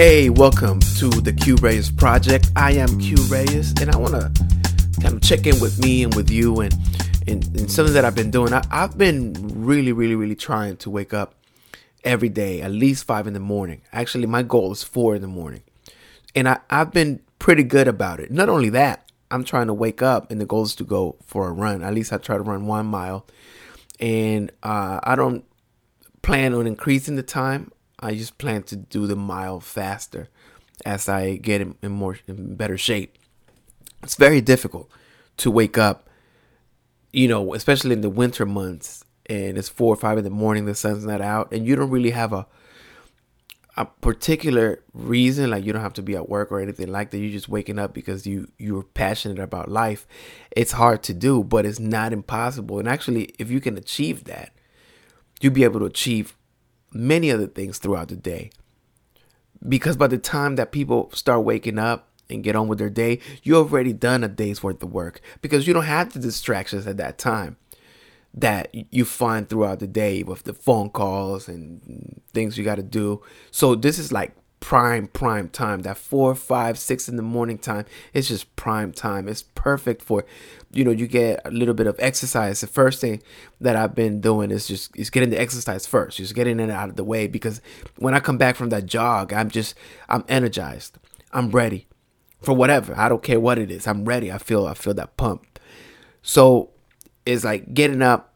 Hey, welcome to the Q Reyes Project. I am Q Reyes, and I want to kind of check in with me and with you and, and, and something that I've been doing. I, I've been really, really, really trying to wake up every day, at least five in the morning. Actually, my goal is four in the morning. And I, I've been pretty good about it. Not only that, I'm trying to wake up, and the goal is to go for a run. At least I try to run one mile. And uh, I don't plan on increasing the time. I just plan to do the mile faster as I get in, in more in better shape. It's very difficult to wake up, you know, especially in the winter months, and it's four or five in the morning, the sun's not out, and you don't really have a a particular reason like you don't have to be at work or anything like that. You're just waking up because you you're passionate about life. It's hard to do but it's not impossible. And actually if you can achieve that you'll be able to achieve many other things throughout the day. Because by the time that people start waking up and get on with their day, you already done a day's worth of work because you don't have the distractions at that time that you find throughout the day with the phone calls and things you got to do. So this is like prime prime time. That four five six in the morning time it's just prime time. It's perfect for you know you get a little bit of exercise. The first thing that i've been doing is just is getting the exercise first just getting it out of the way because when i come back from that jog i'm just i'm energized. I'm ready for whatever. I don't care what it is. I'm ready. I feel i feel that pump. So it's like getting up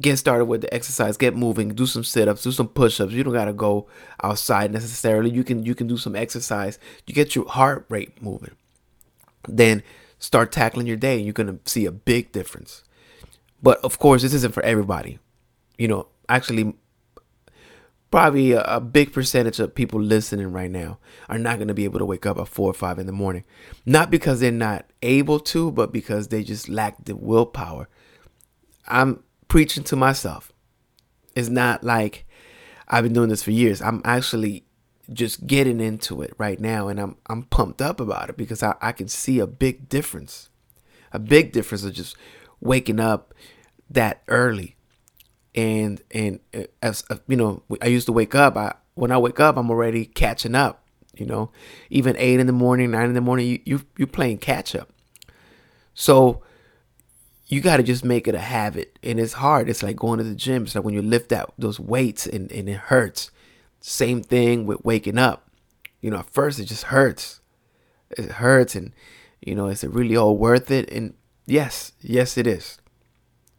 get started with the exercise get moving do some sit-ups do some push-ups. You don't got to go outside necessarily. You can you can do some exercise. You get your heart rate moving. Then start tackling your day you're to see a big difference. But of course this isn't for everybody. You know actually probably a, a big percentage of people listening right now are not going to be able to wake up at four or five in the morning. Not because they're not able to but because they just lack the willpower. I'm preaching to myself. It's not like I've been doing this for years. I'm actually just getting into it right now and I'm I'm pumped up about it because I, I can see a big difference. A big difference of just waking up that early. And and uh, as uh, you know, I used to wake up. I when I wake up, I'm already catching up. You know, even eight in the morning, nine in the morning, you you you're playing catch up. So you got to just make it a habit. And it's hard. It's like going to the gym. It's like when you lift out those weights and, and it hurts. Same thing with waking up. You know at first it just hurts. It hurts and you know is it really all worth it? And yes yes it is.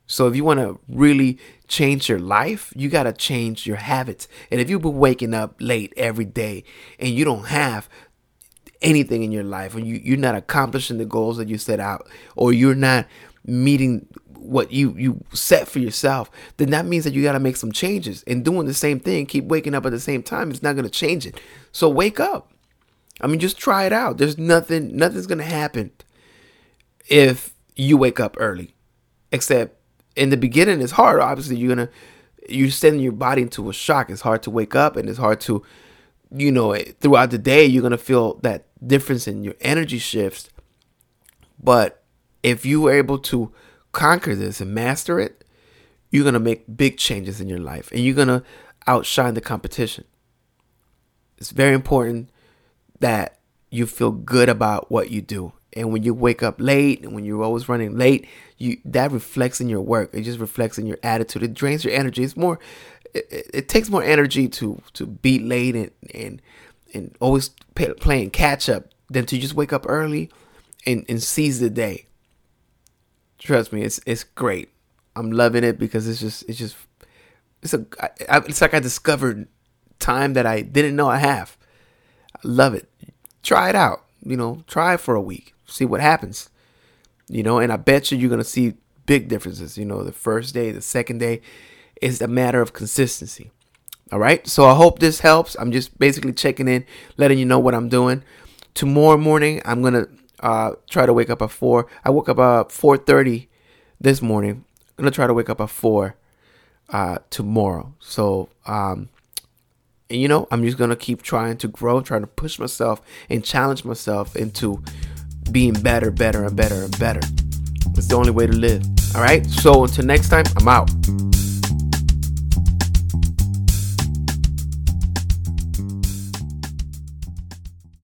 So if you want to really change your life you got to change your habits. And if you've been waking up late every day and you don't have anything in your life or you, you're not accomplishing the goals that you set out or you're not meeting what you you set for yourself, then that means that you got to make some changes. And doing the same thing, keep waking up at the same time, it's not going to change it. So wake up. I mean, just try it out. There's nothing nothing's going to happen if you wake up early. Except in the beginning it's hard. Obviously, you're going to you're sending your body into a shock. It's hard to wake up and it's hard to you know, throughout the day you're going to feel that difference in your energy shifts. But if you were able to conquer this and master it, you're going to make big changes in your life and you're going to outshine the competition. It's very important that you feel good about what you do. And when you wake up late and when you're always running late, you that reflects in your work. It just reflects in your attitude. It drains your energy. It's more it, it takes more energy to to be late and and and always pay, playing catch up than to just wake up early and, and seize the day. Trust me, it's it's great. I'm loving it because it's just it's just it's a it's like I discovered time that I didn't know I have. I love it. Try it out. You know, try it for a week. See what happens. You know, and I bet you you're gonna see big differences. You know, the first day, the second day, it's a matter of consistency. All right. So I hope this helps. I'm just basically checking in, letting you know what I'm doing. Tomorrow morning, I'm gonna uh, try to wake up at four. I woke up at four thirty this morning. I'm gonna try to wake up at four uh, tomorrow. So, um, and you know, I'm just gonna keep trying to grow, trying to push myself and challenge myself into being better, better, and better and better. It's the only way to live. All right. So until next time, I'm out.